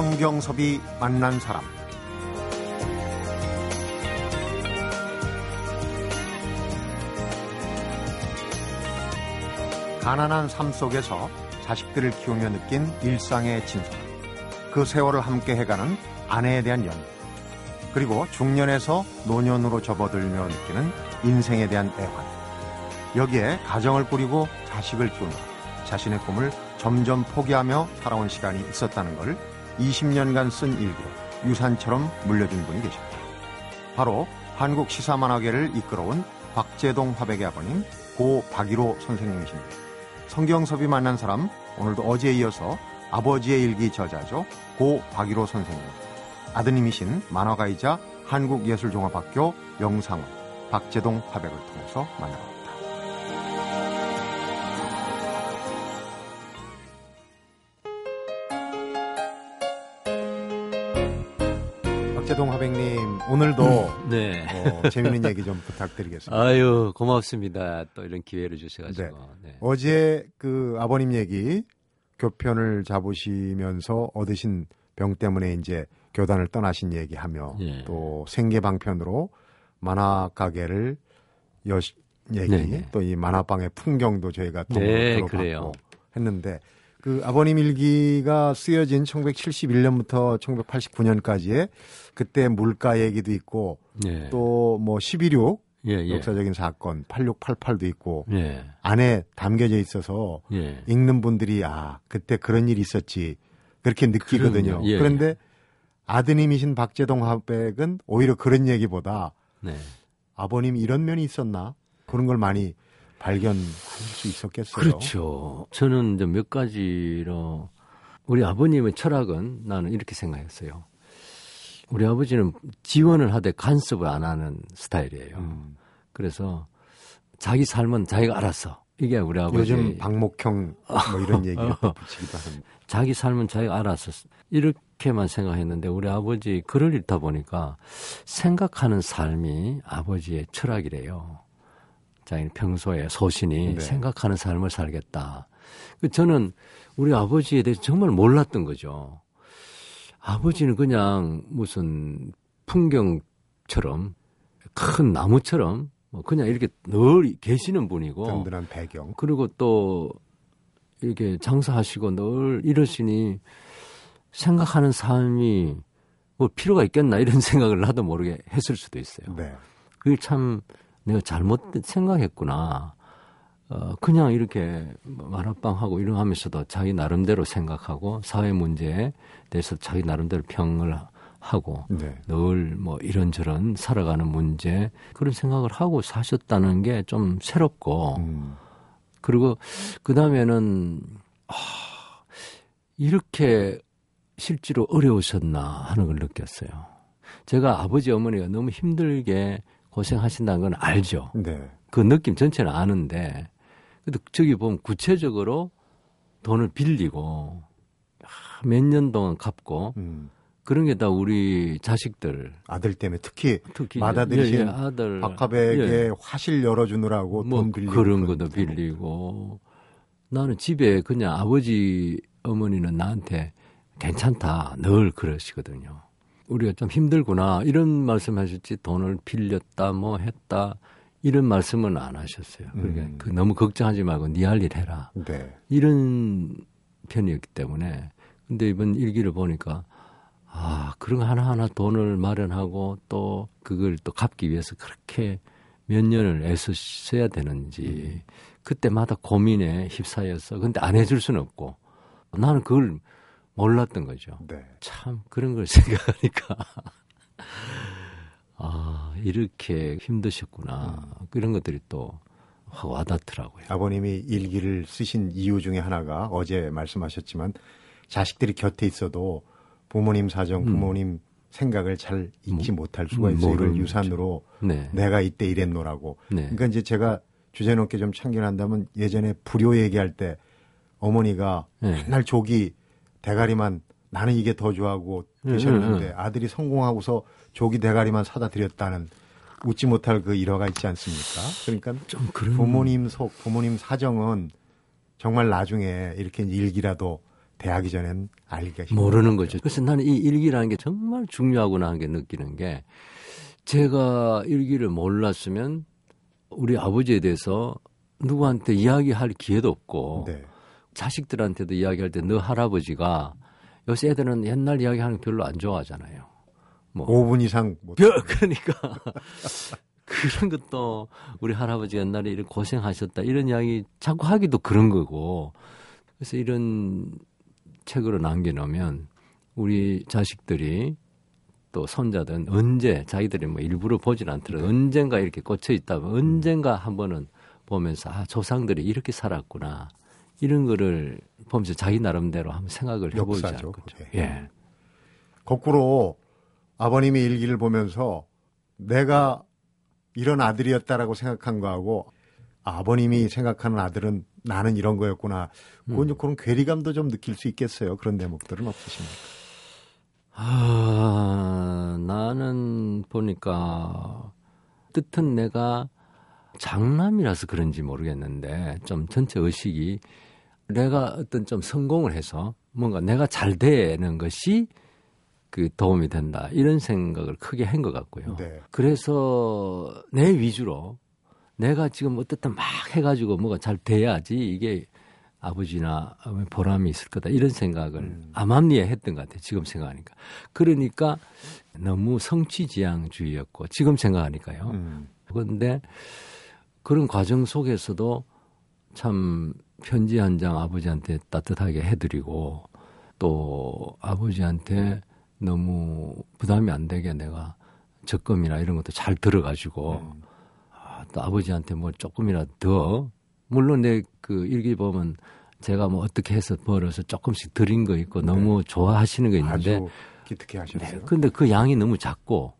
성경섭이 만난 사람. 가난한 삶 속에서 자식들을 키우며 느낀 일상의 진솔 그 세월을 함께 해가는 아내에 대한 연민 그리고 중년에서 노년으로 접어들며 느끼는 인생에 대한 애환. 여기에 가정을 꾸리고 자식을 키우며 자신의 꿈을 점점 포기하며 살아온 시간이 있었다는 걸 20년간 쓴 일기로 유산처럼 물려준 분이 계십니다. 바로 한국 시사 만화계를 이끌어온 박재동 화백의 아버님 고 박일호 선생님이십니다. 성경섭이 만난 사람 오늘도 어제에 이어서 아버지의 일기 저자죠 고 박일호 선생님 아드님이신 만화가이자 한국예술종합학교 영상원 박재동 화백을 통해서 만나봅니다. 박재동 화백님 오늘도 네. 어, 재밌는 얘기 좀 부탁드리겠습니다. 아유 고맙습니다. 또 이런 기회를 주셔가지고. 네. 어제 그 아버님 얘기 교편을 잡으시면서 얻으신 병 때문에 이제 교단을 떠나신 얘기하며 예. 또 생계 방편으로 만화 가게를 여시 얘기 네네. 또이 만화방의 풍경도 저희가 또 네, 들어봤고 그래요. 했는데 그 아버님 일기가 쓰여진 1971년부터 1989년까지의 그때 물가 얘기도 있고 네. 또뭐 11.6 예, 예. 역사적인 사건 8688도 있고 예. 안에 담겨져 있어서 예. 읽는 분들이 아 그때 그런 일이 있었지 그렇게 느끼거든요. 예, 그런데 아드님이신 박재동 화백은 오히려 그런 얘기보다 네. 아버님 이런 면이 있었나 그런 걸 많이 발견할 수 있었겠어요. 그렇죠. 저는 이제 몇 가지로 우리 아버님의 철학은 나는 이렇게 생각했어요. 우리 아버지는 지원을 하되 간섭을 안 하는 스타일이에요. 음, 그래서 자기 삶은 자기가 알아서 이게 우리 아버지 요즘 박목형 뭐 이런 얘기를 또 붙이기도 하는데 자기 삶은 자기가 알아서 이렇게만 생각했는데 우리 아버지 글을 읽다 보니까 생각하는 삶이 아버지의 철학이래요. 자기는 평소에 소신이 네. 생각하는 삶을 살겠다. 그 저는 우리 아버지에 대해서 정말 몰랐던 거죠. 아버지는 그냥 무슨 풍경처럼 큰 나무처럼 뭐 그냥 이렇게 늘 계시는 분이고 든든한 배경. 그리고 또 이렇게 장사하시고 늘 이러시니 생각하는 삶이 뭐 필요가 있겠나 이런 생각을 나도 모르게 했을 수도 있어요. 네. 그게 참 내가 잘못 생각했구나. 어, 그냥 이렇게 뭐 만화방하고 이런 하면서도 자기 나름대로 생각하고 사회 문제에 대해서 자기 나름대로 평을 하고 네. 늘뭐 이런저런 살아가는 문제 그런 생각을 하고 사셨다는 게 좀 새롭고 음, 그리고 그 다음에는 아, 이렇게 실제로 어려우셨나 하는 걸 느꼈어요. 제가 아버지 어머니가 너무 힘들게 고생하신다는 건 알죠. 네. 그 느낌 전체는 아는데, 근데 저기 보면 구체적으로 돈을 빌리고 아, 몇년 동안 갚고 음, 그런 게 다 우리 자식들 아들 때문에 특히 특히 mad아들이신 예, 예, 아들 박화백의 예. 화실 열어주느라고 뭐 돈 빌리고 그런 것도 거. 빌리고 나는 집에 그냥 아버지 어머니는 나한테 괜찮다 늘 그러시거든요. 우리가 좀 힘들구나. 이런 말씀하셨지. 돈을 빌렸다 뭐 했다. 이런 말씀은 안 하셨어요. 그러니까 음. 그 너무 걱정하지 말고 네 할 일 해라. 네. 이런 편이었기 때문에. 근데 이번 일기를 보니까 아 그런 거 하나하나 돈을 마련하고 또 그걸 또 갚기 위해서 그렇게 몇 년을 애써야 되는지. 그때마다 고민에 휩싸여서 근데 안 해줄 수는 없고. 나는 그걸 몰랐던 거죠. 네. 참 그런 걸 생각하니까 아 이렇게 힘드셨구나 그런 것들이 또확 와닿더라고요. 아버님이 일기를 쓰신 이유 중에 하나가 어제 말씀하셨지만 자식들이 곁에 있어도 부모님 사정, 부모님 생각을 잘 잊지 못할 수가 음, 있어요. 이걸 유산으로 네. 내가 이때 이랬노라고. 네. 그러니까 이제 제가 주제 넘게 좀 참견한다면 예전에 불효 얘기할 때 어머니가 네. 맨날 조기 대가리만 나는 이게 더 좋아하고 네, 드셨는데 네, 아들이 성공하고서 조기 대가리만 사다 드렸다는 웃지 못할 그 일화가 있지 않습니까? 그러니까 좀 그런 부모님 속, 부모님 사정은 정말 나중에 이렇게 일기라도 대하기 전엔 알기가 모르는 거죠. 그래서 나는 이 일기라는 게 정말 중요하구나 하는 게 느끼는 게 제가 일기를 몰랐으면 우리 아버지에 대해서 누구한테 이야기할 기회도 없고 네. 자식들한테도 이야기할 때 너 할아버지가 요새 애들은 옛날 이야기하는 거 별로 안 좋아하잖아요. 뭐. 5분 이상 못 별, 그러니까 그런 것도 우리 할아버지 옛날에 이런 고생하셨다 이런 이야기 자꾸 하기도 그런 거고. 그래서 이런 책으로 남겨놓으면 우리 자식들이 또 손자들은 언제 자기들이 뭐 일부러 보질 않더라도 언젠가 이렇게 꽂혀 있다면 언젠가 한 번은 보면서 아 조상들이 이렇게 살았구나 이런 거를 보면서 자기 나름대로 한번 생각을 해보지 않겠죠. 예. 예. 거꾸로 아버님의 일기를 보면서 내가 이런 아들이었다라고 생각한 거하고 아버님이 생각하는 아들은 나는 이런 거였구나. 그건 음. 그런 괴리감도 좀 느낄 수 있겠어요. 그런 대목들은 없으십니까? 아, 나는 보니까 뜻은 내가 장남이라서 그런지 모르겠는데 좀 전체 의식이 내가 어떤 좀 성공을 해서 뭔가 내가 잘 되는 것이 그 도움이 된다 이런 생각을 크게 한 것 같고요. 네. 그래서 내 위주로 내가 지금 어떻든 막 해가지고 뭐가 잘 돼야지 이게 아버지나 보람이 있을 거다 이런 생각을 음. 암암리에 했던 것 같아요. 지금 생각하니까. 그러니까 너무 성취지향주의였고 지금 생각하니까요. 음. 그런데 그런 과정 속에서도 참 편지 한 장 아버지한테 따뜻하게 해드리고 또 아버지한테 너무 부담이 안 되게 내가 적금이나 이런 것도 잘 들어가지고 음. 아, 또 아버지한테 뭐 조금이라도 더 물론 내 그 일기 보면 제가 뭐 어떻게 해서 벌어서 조금씩 드린 거 있고 네. 너무 좋아하시는 거 있는데 기특해 하셨어요. 네, 근데 그 양이 너무 작고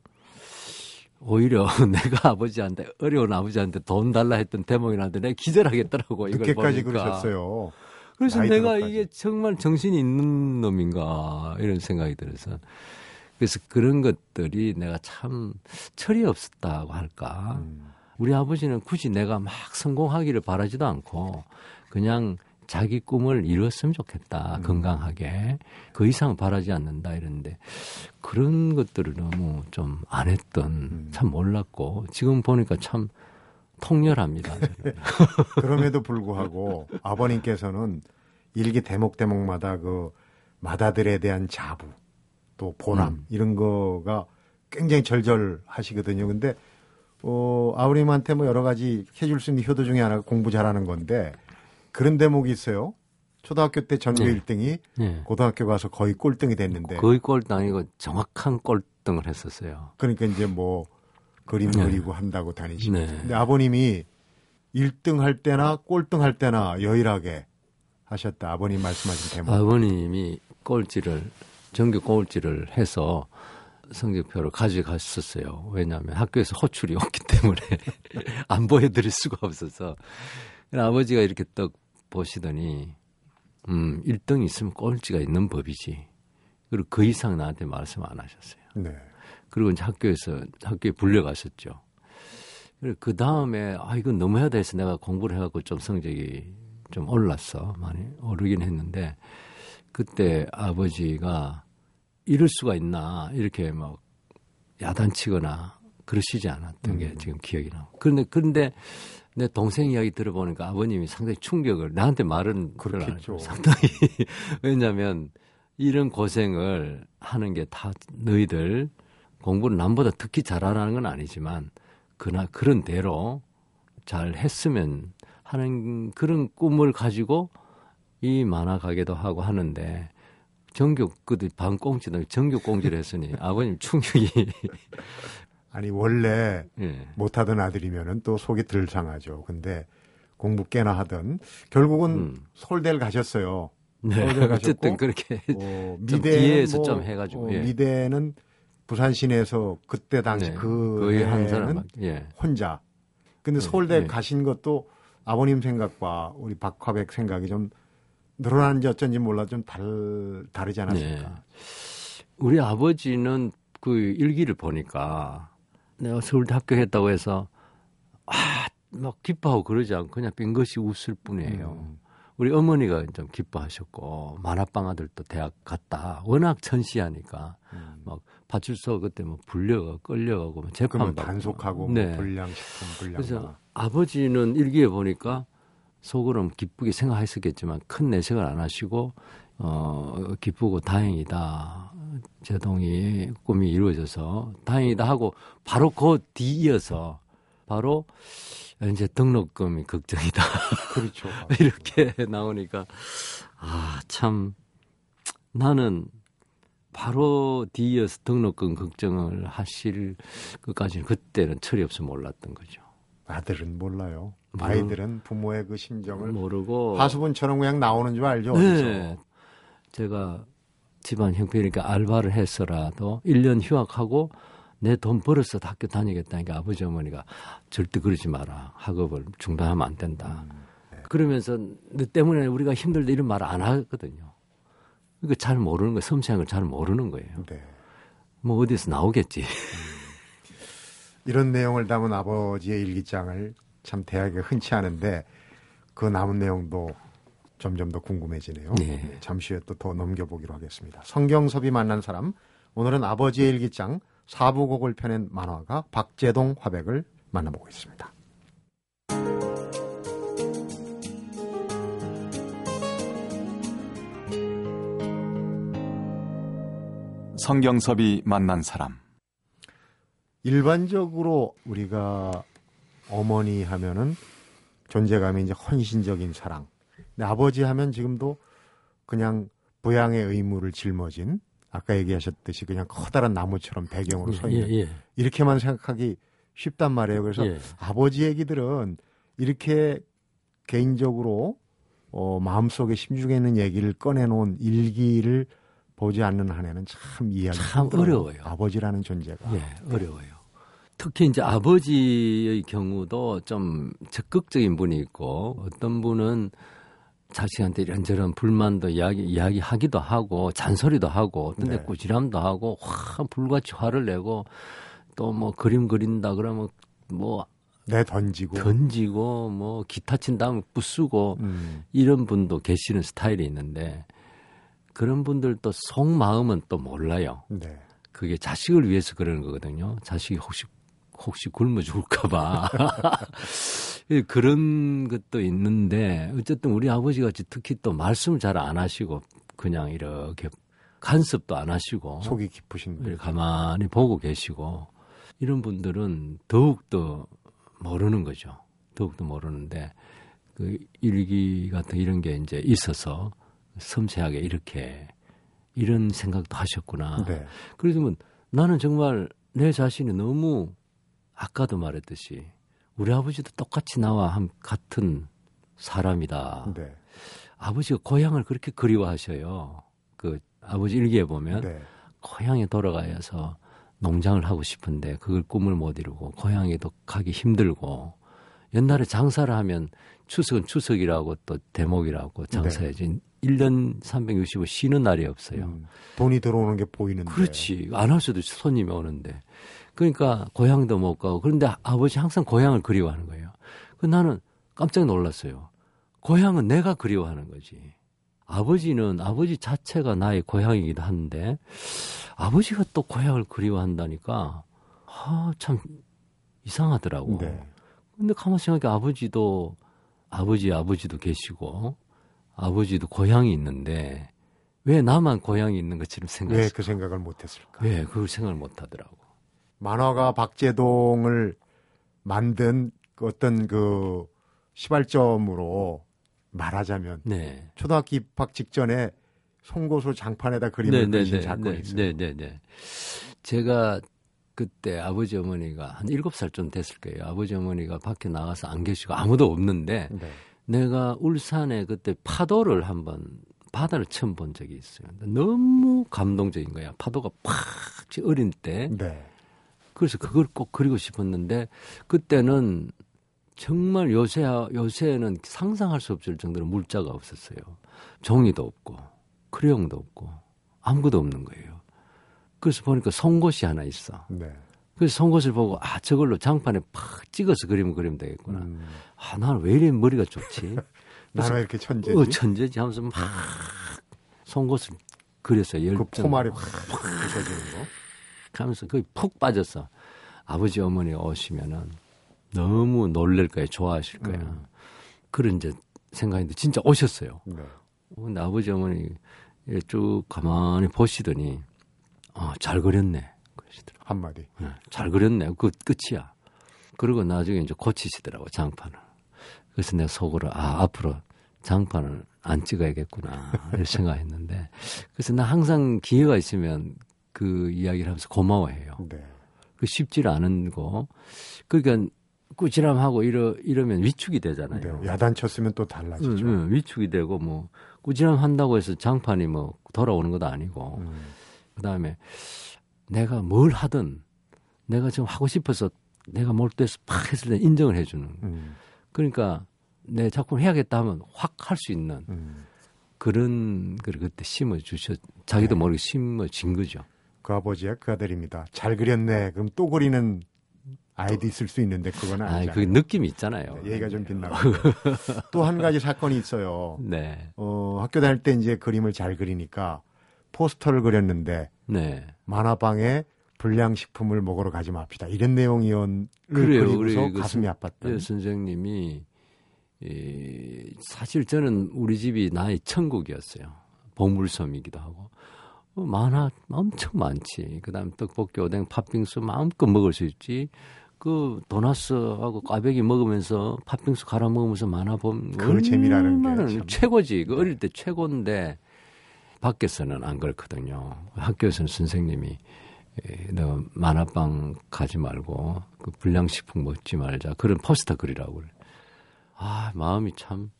오히려 내가 아버지한테 어려운 아버지한테 돈 달라 했던 대목이라는데 내가 기절하겠더라고 이걸 그렇게까지 보니까. 그러셨어요. 그래서 내가 이게 정말 정신이 있는 놈인가 이런 생각이 들어서 그래서 그런 것들이 내가 참 철이 없었다고 할까. 음. 우리 아버지는 굳이 내가 막 성공하기를 바라지도 않고 그냥 자기 꿈을 이뤘으면 좋겠다. 음. 건강하게. 그 이상 바라지 않는다. 이런데 그런 것들을 너무 좀 안 했던 음. 참 몰랐고 지금 보니까 참 통렬합니다. 그럼에도 불구하고 아버님께서는 일기 대목 대목마다 그 마다들에 대한 자부 또 보람 음. 이런 거가 굉장히 절절하시거든요. 근데 어 아버님한테 뭐 여러 가지 해줄 수 있는 효도 중에 하나가 공부 잘하는 건데 그런 대목이 있어요. 초등학교 때 전교 네. 1등이 네. 고등학교 가서 거의 꼴등이 됐는데 거의 꼴등 아니고 정확한 꼴등을 했었어요. 그러니까 이제 뭐 그림 네. 그리고 한다고 다니시고 네. 근데 아버님이 1등 할 때나 꼴등 할 때나 여일하게 하셨다. 아버님 말씀하신 대목. 아버님이 꼴찌를 전교 꼴찌를 해서 성적표를 가져갔었어요. 왜냐하면 학교에서 호출이 없기 때문에 안 보여드릴 수가 없어서. 아버지가 이렇게 떡 보시더니, 음, 1등 있으면 꼴찌가 있는 법이지. 그리고 그 이상 나한테 말씀 안 하셨어요. 네. 그리고 이제 학교에서, 학교에 불려가셨죠. 그리고 그 다음에, 아, 이건 너무 해야 돼서 내가 공부를 해갖고 좀 성적이 좀 올랐어. 많이 오르긴 했는데, 그때 아버지가 이럴 수가 있나, 이렇게 막 야단치거나 그러시지 않았던 음. 게 지금 기억이 나고. 그런데, 그런데 내 동생 이야기 들어보니까 아버님이 상당히 충격을 나한테 말은 그렇겠죠. 상당히 왜냐하면 이런 고생을 하는 게 다 너희들 공부를 남보다 특히 잘하라는 건 아니지만 그나 그런 대로 잘 했으면 하는 그런 꿈을 가지고 이 만화 가게도 하고 하는데 정규 그들 반꽁지도 정규 꽁지를 했으니 아버님 충격이 아니 원래 예. 못하던 아들이면은 또 속이 들 상하죠. 근데 공부 꽤나 하던 결국은 음. 서울대를 가셨어요. 네. 서울대 가셨고, 어쨌든 그렇게 어, 미대 에서 뭐, 좀 해가지고 어, 예. 미대는 부산 시내에서 그때 당시 네. 그한 사람 예. 혼자. 근데 네. 서울대 예. 가신 것도 아버님 생각과 우리 박화백 생각이 좀 늘어난지 어쩐지 몰라 좀 다르, 다르지 않았습니까? 네. 우리 아버지는 그 일기를 보니까 내가 서울대 합격했다고 해서 아, 막 기뻐하고 그러지 않고 그냥 빙긋이 웃을 뿐이에요. 음. 우리 어머니가 좀 기뻐하셨고 만화방 아들도 대학 갔다. 워낙 천시하니까 음. 막 파출소 그때 뭐 불려가 끌려가고 뭐 재판 단속하고 뭐 네. 불량식품 불량. 그래서 아버지는 일기에 보니까 속으로 기쁘게 생각했었겠지만 큰 내색을 안 하시고 어 기쁘고 다행이다. 제 동이 꿈이 이루어져서 다행이다 하고 바로 그 뒤이어서 바로 이제 등록금이 걱정이다. 그렇죠. 이렇게 나오니까 아 참 나는 바로 뒤이어서 등록금 걱정을 하실 것까지는 그때는 철이 없어 몰랐던 거죠. 아들은 몰라요. 아이들은 부모의 그 심정을 모르고 하수분처럼 그냥 나오는 줄 알죠. 네. 제가 집안 형편이니까 알바를 해서라도 1년 휴학하고 내 돈 벌어서 학교 다니겠다니까 아버지 어머니가 절대 그러지 마라. 학업을 중단하면 안 된다. 음, 네. 그러면서 너 때문에 우리가 힘들다 이런 말 안 하거든요. 그러니까 잘 모르는 거예요. 섬세한 걸 잘 모르는 거예요. 네. 뭐 어디서 나오겠지. 음. 이런 내용을 담은 아버지의 일기장을 참 대하게 흔치 않은데 그 남은 내용도 점점 더 궁금해지네요. 네. 네 잠시 후에 또 더 넘겨보기로 하겠습니다. 성경섭이 만난 사람 오늘은 아버지의 일기장 사부곡을 펴낸 만화가 박재동 화백을 만나보고 있습니다. 성경섭이 만난 사람 일반적으로 우리가 어머니 하면은 존재감이 이제 헌신적인 사랑. 근데 아버지 하면 지금도 그냥 부양의 의무를 짊어진 아까 얘기하셨듯이 그냥 커다란 나무처럼 배경으로 서 있는 예, 예. 이렇게만 생각하기 쉽단 말이에요. 그래서 예. 아버지 얘기들은 이렇게 개인적으로 어, 마음속에 심중에 있는 얘기를 꺼내놓은 일기를 보지 않는 한에는 참 이해하기 참 어려워요. 아버지라는 존재가. 예, 어려워요. 특히 이제 아버지의 경우도 좀 적극적인 분이 있고 어떤 분은 자식한테 이런저런 불만도 이야기, 이야기하기도 하고 잔소리도 하고 어떤 데 네. 꾸지람도 하고 화 불같이 화를 내고 또 뭐 그림 그린다 그러면 뭐 내 던지고 던지고 뭐 기타 친다면 부수고 음. 이런 분도 계시는 스타일이 있는데 그런 분들도 속 마음은 또 몰라요. 네. 그게 자식을 위해서 그러는 거거든요. 자식이 혹시 혹시 굶어 죽을까봐. 그런 것도 있는데, 어쨌든 우리 아버지 같이 특히 또 말씀을 잘 안 하시고, 그냥 이렇게 간섭도 안 하시고. 속이 깊으신 분. 가만히 보고 계시고, 이런 분들은 더욱더 모르는 거죠. 더욱더 모르는데, 그 일기 같은 이런 게 이제 있어서 섬세하게 이렇게 이런 생각도 하셨구나. 네. 그러면 나는 정말 내 자신이 너무 아까도 말했듯이 우리 아버지도 똑같이 나와 한 같은 사람이다. 네. 아버지가 고향을 그렇게 그리워하셔요. 그 아버지 일기에 보면 네. 고향에 돌아가서 농장을 하고 싶은데 그걸 꿈을 못 이루고 고향에도 가기 힘들고 옛날에 장사를 하면 추석은 추석이라고 또 대목이라고 장사해야지 네. 1년 365 쉬는 날이 없어요. 음, 돈이 들어오는 게 보이는데. 그렇지. 안 할 수도 손님이 오는데. 그러니까 고향도 못 가고 그런데 아버지 항상 고향을 그리워하는 거예요. 그 나는 깜짝 놀랐어요. 고향은 내가 그리워하는 거지. 아버지는 아버지 자체가 나의 고향이기도 한데 아버지가 또 고향을 그리워한다니까 아, 참 이상하더라고. 네. 근데 가만 생각해 아버지도 아버지 아버지도 계시고 아버지도 고향이 있는데 왜 나만 고향이 있는 것처럼 생각했을까? 왜 그 생각을 못했을까? 왜 그걸 생각을 못하더라고. 만화가 박재동을 만든 그 어떤 그 시발점으로 말하자면 네. 초등학교 입학 직전에 송고소 장판에다 그림을 네, 그리신 네, 네, 사건이 네, 있어요. 네, 네, 네. 제가 그때 아버지 어머니가 한 일곱 살쯤 됐을 거예요. 아버지 어머니가 밖에 나가서 안 계시고 아무도 없는데 네. 내가 울산에 그때 파도를 한번 바다를 처음 본 적이 있어요. 너무 감동적인 거야. 파도가 팍 어린 때. 네. 그래서 그걸 꼭 그리고 싶었는데 그때는 정말 요새 요새는 상상할 수 없을 정도로 물자가 없었어요. 종이도 없고 크레용도 없고 아무것도 없는 거예요. 그래서 보니까 송곳이 하나 있어. 네. 그래서 송곳을 보고 아 저걸로 장판에 팍 찍어서 그리면 그리면 되겠구나. 음. 아 나는 왜 이래 머리가 좋지? 나는 이렇게 천재지. 어, 천재지 하면서 막 송곳을 그렸어요. 열정. 그 포말이 확 부서지는 거. 하면서 거의 푹 빠졌어. 아버지 어머니 오시면은 너무 놀랄 거예요. 좋아하실 거야. 음. 그런 이제 생각인데 진짜 오셨어요. 네. 근데 아버지 어머니 쭉 가만히 보시더니 어, 잘 그렸네. 그러시더라고요. 한마디. 네, 잘 그렸네. 그 끝이야. 그리고 나중에 이제 고치시더라고 장판을. 그래서 내가 속으로 아 앞으로 장판을 안 찍어야겠구나 이렇게 생각했는데 그래서 나 항상 기회가 있으면 그 이야기를 하면서 고마워해요. 네. 그 쉽지 않은 거. 그러니까 꾸지람하고 이러 이러면 위축이 되잖아요. 네. 야단 쳤으면 또 달라지죠. 응, 응, 위축이 되고 뭐 꾸지람 한다고 해서 장판이 뭐 돌아오는 것도 아니고 음. 그다음에 내가 뭘 하든 내가 지금 하고 싶어서 내가 몰두해서 팍 했을 때 인정을 해주는 음. 그러니까 내 작품 해야겠다 하면 확 할 수 있는 음. 그런 걸 그때 심어 주셨 자기도 네. 모르게 심어 진 거죠. 그 아버지야 그 아들입니다. 잘 그렸네. 그럼 또 그리는 아이도 있을 수 있는데 그건 아, 아니잖아요. 그 느낌이 있잖아요. 얘기가 좀 빗나고 또 한 가지 사건이 있어요. 네, 어, 학교 다닐 때 이제 그림을 잘 그리니까 포스터를 그렸는데 네. 만화방에 불량식품을 먹으러 가지 맙시다. 이런 내용이었 그래요. 그리고서 그 가슴이 예, 아팠던. 선생님이 이, 사실 저는 우리 집이 나의 천국이었어요. 보물섬이기도 하고 어, 만화 엄청 많지. 그다음 떡볶이, 오뎅, 팥빙수 마음껏 먹을 수 있지. 그 도나스하고 꽈배기 먹으면서 팥빙수 갈아 먹으면서 만화 보면 그 재미라는 게 참. 최고지. 그 어릴 때 최고인데 밖에서는 안 그렇거든요. 학교에서는 선생님이 에, 너 만화방 가지 말고 그 불량식품 먹지 말자. 그런 포스터 그리라고 그래. 아 마음이 참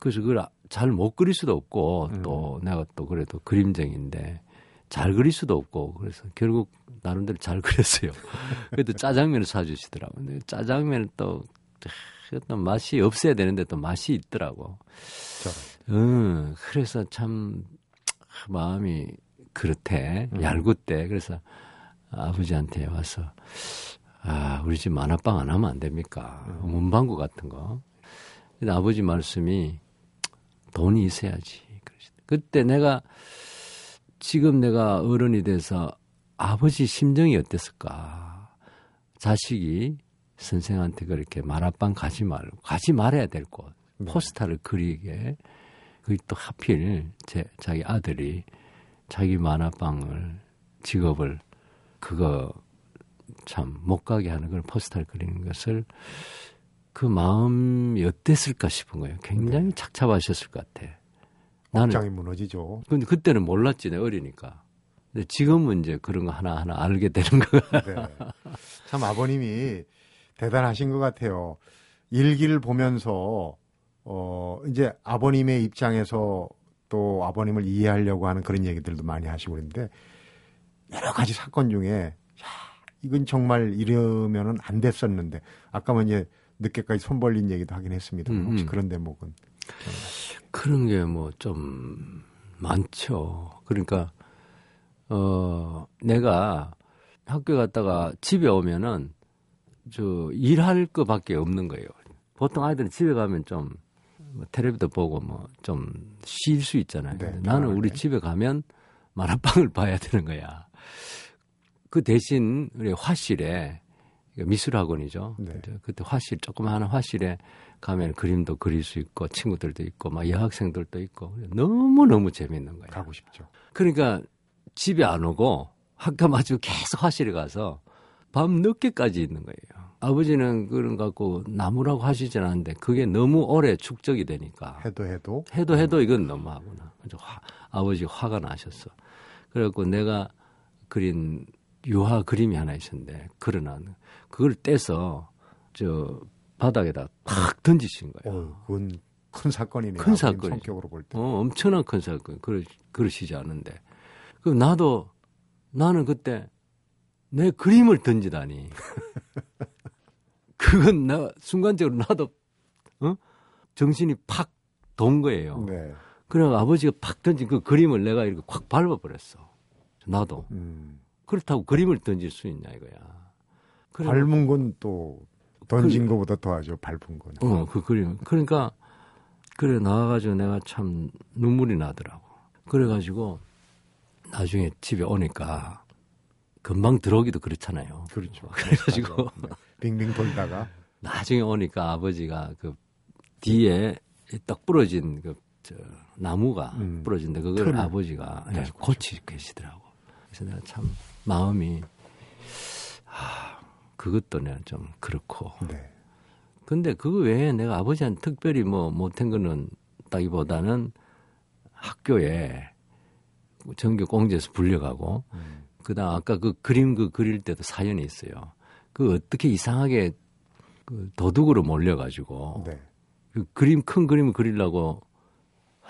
그래서 그걸 잘 못 그릴 수도 없고 음. 또 내가 또 그래도 그림쟁인데 잘 그릴 수도 없고 그래서 결국 나름대로 잘 그렸어요. 그래도 짜장면을 사주시더라고요. 근데 짜장면을 또 어떤 맛이 없어야 되는데 또 맛이 있더라고. 저런. 응, 그래서 참 마음이 그렇대 음. 얄궂대. 그래서 아버지한테 와서 아 우리 집 만화방 안 하면 안 됩니까? 음. 문방구 같은 거. 근데 아버지 말씀이 돈이 있어야지. 그때 내가 지금 내가 어른이 돼서 아버지 심정이 어땠을까? 자식이 선생한테 그렇게 만화방 가지 말고 가지 말아야 될 곳. 네. 포스터를 그리게 그게 또 하필 제 자기 아들이 자기 만화방을 직업을 그거 참 못 가게 하는 그런 포스터를 그리는 것을 그 마음이 어땠을까 싶은 거예요. 굉장히 네. 착잡하셨을 것 같아. 나는 억장이 무너지죠. 근데 그때는 몰랐지 내 어리니까. 근데 지금은 이제 그런 거 하나 하나 알게 되는 거야. 네. 참 아버님이 대단하신 것 같아요. 일기를 보면서 어 이제 아버님의 입장에서 또 아버님을 이해하려고 하는 그런 얘기들도 많이 하시고 그랬는데 여러 가지 사건 중에 야 이건 정말 이러면은 안 됐었는데 아까 이제 늦게까지 손 벌린 얘기도 하긴 했습니다. 음, 혹시 음. 그런 대목은 그런 게 뭐 좀 많죠. 그러니까 어 내가 학교 갔다가 집에 오면은 저 일할 거밖에 없는 거예요. 보통 아이들은 집에 가면 좀 뭐 텔레비도 보고 뭐 좀 쉴 수 있잖아요. 네, 나는 우리. 집에 가면 만화방을 봐야 되는 거야. 그 대신 우리 화실에 미술학원이죠. 네. 그때- 화실 조그마한 화실에 가면 그림도 그릴 수 있고 친구들도 있고 막 여학생들도 있고 너무 너무 재밌는 거예요. 가고 싶죠. 그러니까 집에 안 오고 학교 마치고 계속 화실에 가서 밤 늦게까지 있는 거예요. 아버지는 그런 거 갖고 나무라고 하시진 않는데 그게 너무 오래 축적이 되니까 해도 해도 해도 해도 이건 너무하구나. 화, 아버지 화가 나셨어. 그래갖고 내가 그린 유화 그림이 하나 있었는데 그러나 그걸 떼서 저 바닥에다 팍 던지신 거예요. 어, 그건 큰 사건이네요. 큰 사건이죠. 성격으로 볼 때. 어, 엄청난 큰 사건. 그러, 그러시지 않은데. 그럼 나도, 나는 그때 내 그림을 던지다니. 그건 나, 순간적으로 나도, 어? 정신이 팍 돈 거예요. 네. 그래 아버지가 팍 던진 그 그림을 내가 이렇게 확 밟아버렸어. 나도. 음. 그렇다고 그림을 던질 수 있냐 이거야. 밟은 건 또 던진 것보다 더하죠. 밟은 건. 어, 그 그림. 그러니까 그래 나와가지고 내가 참 눈물이 나더라고. 그래가지고 나중에 집에 오니까 금방 들어오기도 그렇잖아요. 그렇죠. 그래가지고 네. 빙빙 돌다가 나중에 오니까 아버지가 그 뒤에 딱 부러진 그 저 나무가 음. 부러진데 그걸. 아버지가 네, 예, 고치 계시더라고. 그래서 내가 참 마음이 아 그것도 내가 좀 그렇고. 네. 근데 그거 외에 내가 아버지한테 특별히 뭐 못한 거는 따기보다는 학교에 전교 공제에서 불려가고 음. 그다음 아까 그 그림 그 그릴 때도 사연이 있어요. 그 어떻게 이상하게 그 도둑으로 몰려가지고 네. 그 그림 큰 그림을 그리려고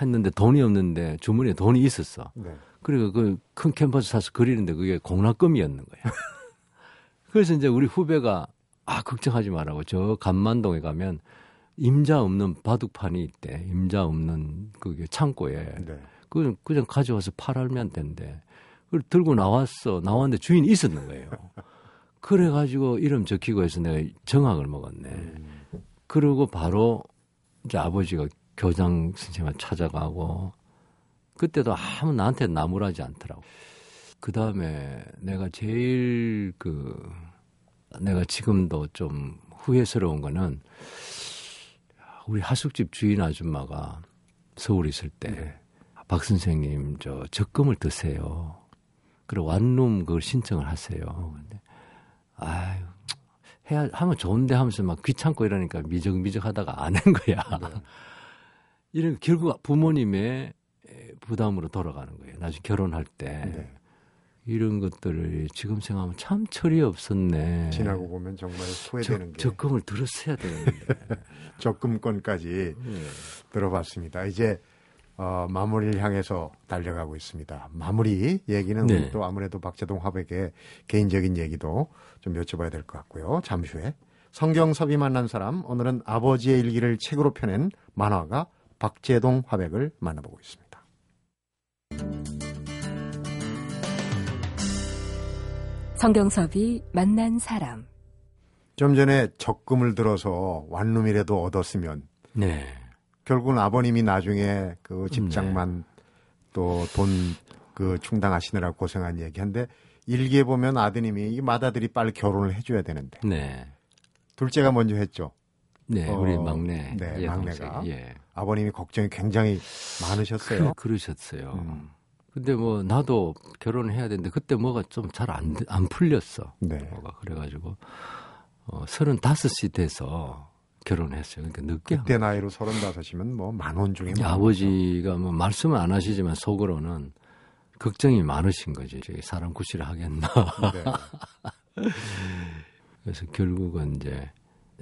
했는데 돈이 없는데 주머니에 돈이 있었어. 네. 그리고 그큰 캔버스 사서 그리는데 그게 공락금이었는 거야. 그래서 이제 우리 후배가 아 걱정하지 말라고 저 간만동에 가면 임자 없는 바둑판이 있대. 임자 없는 그게 창고에 네. 그냥 그냥 가져와서 팔면 된대. 그걸 들고 나왔어. 나왔는데 주인이 있었는 거예요. 그래가지고 이름 적히고 해서 내가 정학을 먹었네. 음. 그러고 바로 이제 아버지가 교장 선생님을 찾아가고 그때도 아무 나한테 나무라지 않더라고. 그 다음에 내가 제일 그 내가 지금도 좀 후회스러운 거는 우리 하숙집 주인 아줌마가 서울에 있을 때 네. 박 선생님 저 적금을 드세요. 그리고 완룸 그걸 신청을 하세요. 근데 아유 해야 하면 좋은데 하면서 막 귀찮고 이러니까 미적미적 하다가 안 한 거야. 네. 이런 결국 부모님의 부담으로 돌아가는 거예요. 나중에 결혼할 때 네. 이런 것들을 지금 생각하면 참 철이 없었네. 지나고 보면 정말 후회되는 적, 게 적금을 들었어야 되는데. 적금권까지 네. 들어봤습니다. 이제 어, 마무리를 향해서 달려가고 있습니다. 마무리 얘기는 네. 또 아무래도 박재동 화백의 개인적인 얘기도 좀 여쭤봐야 될 것 같고요. 잠시 후에 성경섭이 만난 사람 오늘은 아버지의 일기를 책으로 펴낸 만화가 박재동 화백을 만나보고 있습니다. 성경섭이 만난 사람. 좀 전에 적금을 들어서 완룸이라도 얻었으면 네. 결국은 아버님이 나중에 그 집장만 네. 또돈 그 충당하시느라 고생한 얘기한데 일기에 보면 아드님이 이 맏아들이 빨리 결혼을 해줘야 되는데 네. 둘째가 먼저 했죠. 네. 어, 우리 막내. 네, 예, 막내가. 예. 아버님이 걱정이 굉장히 많으셨어요. 그, 러셨어요 음. 근데 뭐 나도 결혼을 해야 되는데 그때 뭐가 좀 잘 안 안 풀렸어. 네. 뭐가 그래가지고 어, 35이 돼서 결혼했어요. 그러니까 늦게 한 그때 나이로 서른다섯이면 뭐 만원 중에. 만 아버지가 뭐 말씀은 안 하시지만 속으로는 걱정이 많으신 거지. 저기 사람 구실을 하겠나. 네. 그래서 결국은 이제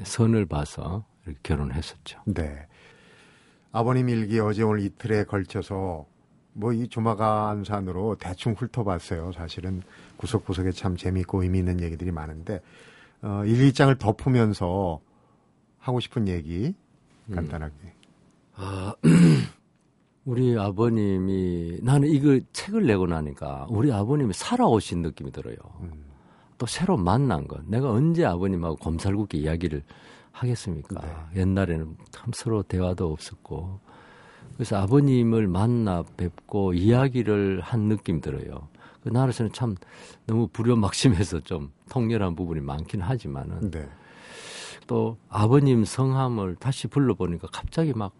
선을 봐서 이렇게 결혼했었죠. 네. 아버님 일기 어제 오늘 이틀에 걸쳐서 뭐 이 조마간산으로 대충 훑어봤어요. 사실은 구석구석에 참 재미있고 의미 있는 얘기들이 많은데 어, 일기장을 덮으면서 하고 싶은 얘기 간단하게. 아, 우리 아버님이 나는 이거 책을 내고 나니까 우리 아버님이 살아오신 느낌이 들어요. 음. 또 새로 만난 것. 내가 언제 아버님하고 곰살궂게 이야기를 하겠습니까? 네. 옛날에는 참 서로 대화도 없었고. 그래서 아버님을 만나 뵙고 이야기를 한 느낌 들어요. 그 나로서는 참 너무 불효막심해서 좀 통렬한 부분이 많긴 하지만은 네. 또 아버님 성함을 다시 불러보니까 갑자기 막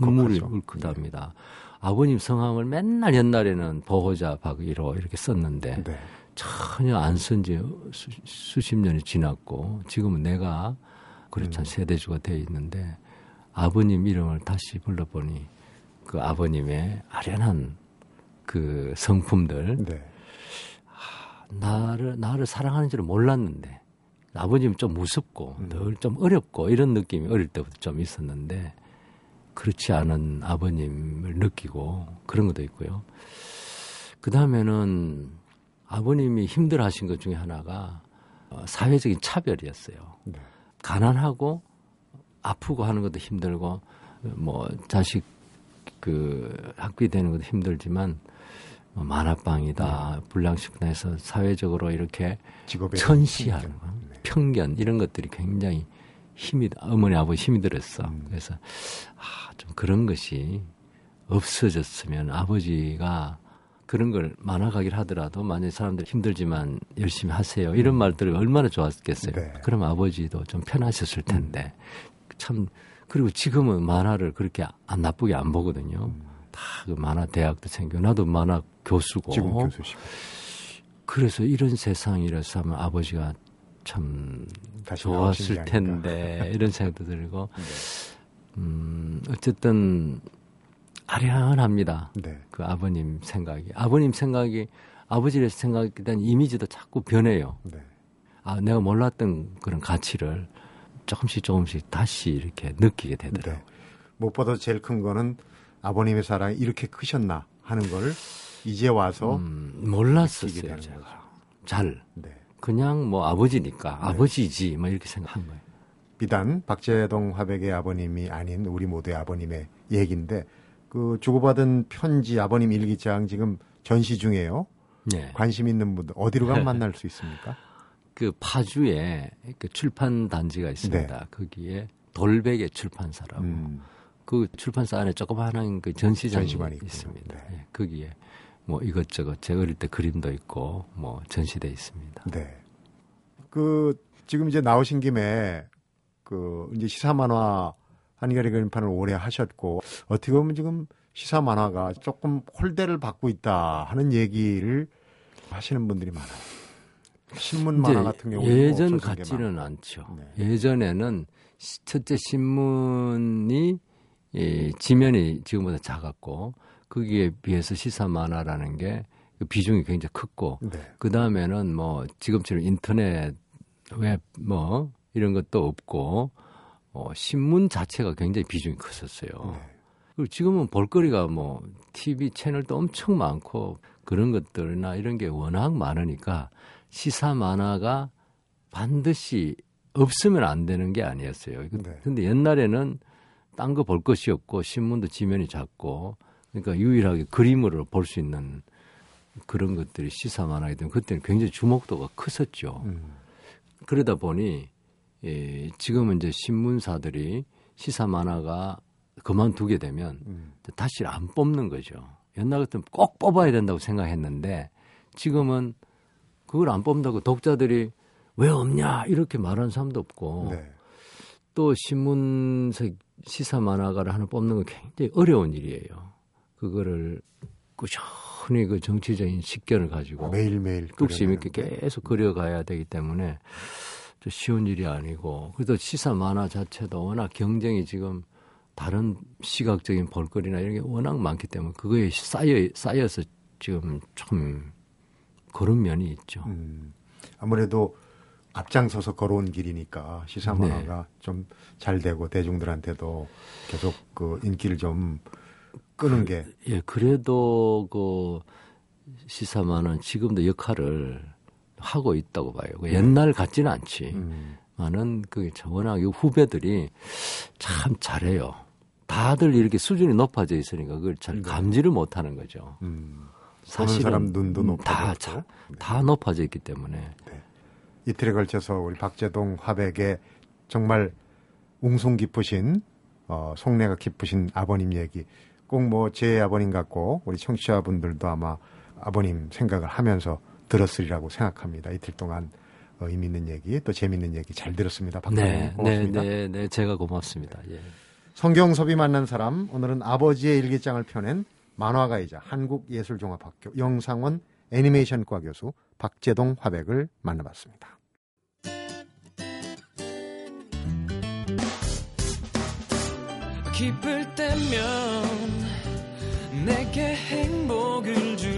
눈물이 울컥하죠. 울컥합니다. 아버님 성함을 맨날 옛날에는 보호자 박이로 이렇게 썼는데 네. 전혀 안 쓴 지 수십 년이 지났고 지금은 내가 그렇죠 음. 세대주가 돼 있는데 아버님 이름을 다시 불러보니 그 아버님의 아련한 그 성품들 네. 나를 나를 사랑하는 줄은 몰랐는데 아버님 좀 무섭고 음. 늘좀 어렵고 이런 느낌이 어릴 때부터 좀 있었는데 그렇지 않은 아버님을 느끼고 그런 것도 있고요. 그 다음에는 아버님이 힘들어하신 것 중에 하나가 어, 사회적인 차별이었어요. 네. 가난하고 아프고 하는 것도 힘들고 뭐 자식 그 학비 되는 것도 힘들지만 뭐 만화방이다 불량식당에서 사회적으로 이렇게 천시하는 거, 네. 편견 이런 것들이 굉장히 힘이 어머니 아버지 힘이 들었어. 음. 그래서 아, 좀 그런 것이 없어졌으면 아버지가 그런 걸 만화가기를 하더라도 만약 사람들 힘들지만 열심히 하세요. 이런 말들이 얼마나 좋았겠어요. 네. 그럼 아버지도 좀 편하셨을 텐데 참 그리고 지금은 만화를 그렇게 안 나쁘게 안 보거든요. 다그 만화 대학도 챙겨 나도 만화 교수고 지금 교수시고 그래서 이런 세상이라서 하면 아버지가 참 좋았을. 텐데 이런 생각도 들고 네. 음 어쨌든 아련합니다. 네. 그 아버님 생각이 아버님 생각이 아버지의 생각에 대한 이미지도 자꾸 변해요. 네. 아 내가 몰랐던 그런 가치를 조금씩 조금씩 다시 이렇게 느끼게 되더라고요. 네. 무엇보다 제일 큰 거는 아버님의 사랑이 이렇게 크셨나 하는 걸 이제 와서 음, 몰랐었어요 제가. 잘 네. 그냥 뭐 아버지니까 아버지지 뭐 이렇게 생각한 거예요. 비단 박재동 화백의 아버님이 아닌 우리 모두의 아버님의 얘기인데 그 주고받은 편지 아버님 일기장 지금 전시 중이에요. 네. 관심 있는 분들 어디로 가면 만날 수 있습니까? 그 파주에 그 출판 단지가 있습니다. 거기에 돌베개 출판사라고 음, 그 출판사 안에 조그마한 그 전시장이. 있습니다. 네. 예, 거기에 뭐 이것저것 제 어릴 때 그림도 있고 뭐 전시돼 있습니다. 네. 그 지금 이제 나오신 김에 그 이제 시사 만화 한겨레 그림판을 오래 하셨고 어떻게 보면 지금 시사 만화가 조금 홀대를 받고 있다 하는 얘기를 하시는 분들이 많아요. 신문 만화 같은 경우는 예전 없어진 게 같지는 않죠. 네. 예전에는 시- 첫째 신문이 이 지면이 지금보다 작았고 거기에 비해서 시사 만화라는 게그 비중이 굉장히 컸고. 네. 그 다음에는 뭐 지금처럼 인터넷 웹 뭐 이런 것도 없고 어, 신문 자체가 굉장히 비중이 컸었어요. 네. 그리고 지금은 볼거리가 뭐 TV 채널도 엄청 많고 그런 것들이나 이런 게 워낙 많으니까 시사 만화가 반드시 없으면 안 되는 게 아니었어요. 그- 네. 근데 옛날에는 딴 거 볼 것이 없고 신문도 지면이 작고 그러니까 유일하게 그림으로 볼 수 있는 그런 것들이 시사 때문에 그때는 굉장히 주목도가 컸었죠. 음. 그러다 보니 예, 지금은 이제 신문사들이 시사 만화가 그만두게 되면 음. 다시 안 뽑는 거죠. 옛날 같으면 꼭 뽑아야 된다고 생각했는데 지금은 그걸 안 뽑는다고 독자들이 왜 없냐 이렇게 말하는 사람도 없고 네. 또 신문색 시사 만화가를 하나 뽑는 건 굉장히 어려운 일이에요. 그거를 꾸준히 그 정치적인 식견을 가지고 매일매일 뚝심 있게 계속 그려가야 되기 때문에 좀 쉬운 일이 아니고 그래도 시사 만화 자체도 워낙 경쟁이 지금 다른 시각적인 볼거리나 이런 게 워낙 많기 때문에 그거에 쌓여 쌓여서 지금 좀 그런 면이 있죠. 음, 아무래도 앞장서서 걸어온 길이니까 시사 네. 만화가 좀잘 되고 대중들한테도 계속 그 인기를 좀 끄는 게 예, 그래도 그 시사만은 지금도 역할을 하고 있다고 봐요. 그 옛날 같지는 않지. 음, 많은 그 워낙 이 후배들이 참 잘해요. 다들 이렇게 수준이 높아져 있으니까 그걸 잘 감지를 못하는 거죠. 음. 사실은 사람 눈도 음, 다, 다 높아져 있기 때문에 이틀에 걸쳐서 우리 박재동 화백의 정말 웅숭 깊으신 어, 속내가 깊으신 아버님 얘기 꼭 뭐 제 아버님 같고 우리 청취자분들도 아마 아버님 생각을 하면서 들었으리라고 생각합니다. 이틀 동안 어, 의미 있는 얘기 또 재밌는 얘기 잘 들었습니다. 박사님 네, 네, 고맙습니다. 네, 네, 제가 고맙습니다. 예. 성경섭이 만난 사람 오늘은 아버지의 일기장을 펴낸 만화가이자 한국예술종합학교 영상원 애니메이션과 교수 박재동 화백을 만나봤습니다. 기쁠 때면 내게 행복을 주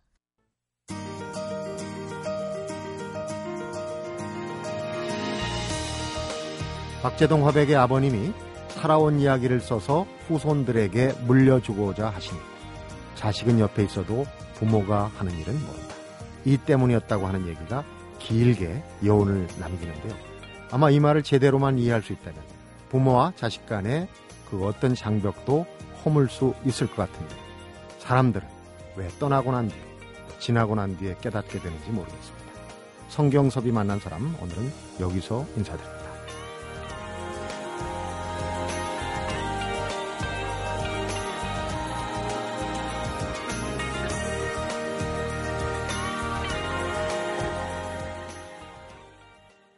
박재동 화백의 아버님이 살아온 이야기를 써서 후손들에게 물려주고자 하시니 자식은 옆에 있어도 부모가 하는 일은 모른다. 이 때문이었다고 하는 얘기가 길게 여운을 남기는데요. 아마 이 말을 제대로만 이해할 수 있다면 부모와 자식 간의 그 어떤 장벽도 허물 수 있을 것 같은데 사람들은 왜 떠나고 난 뒤, 지나고 난 뒤에 깨닫게 되는지 모르겠습니다. 성경섭이 만난 사람 오늘은 여기서 인사드립니다.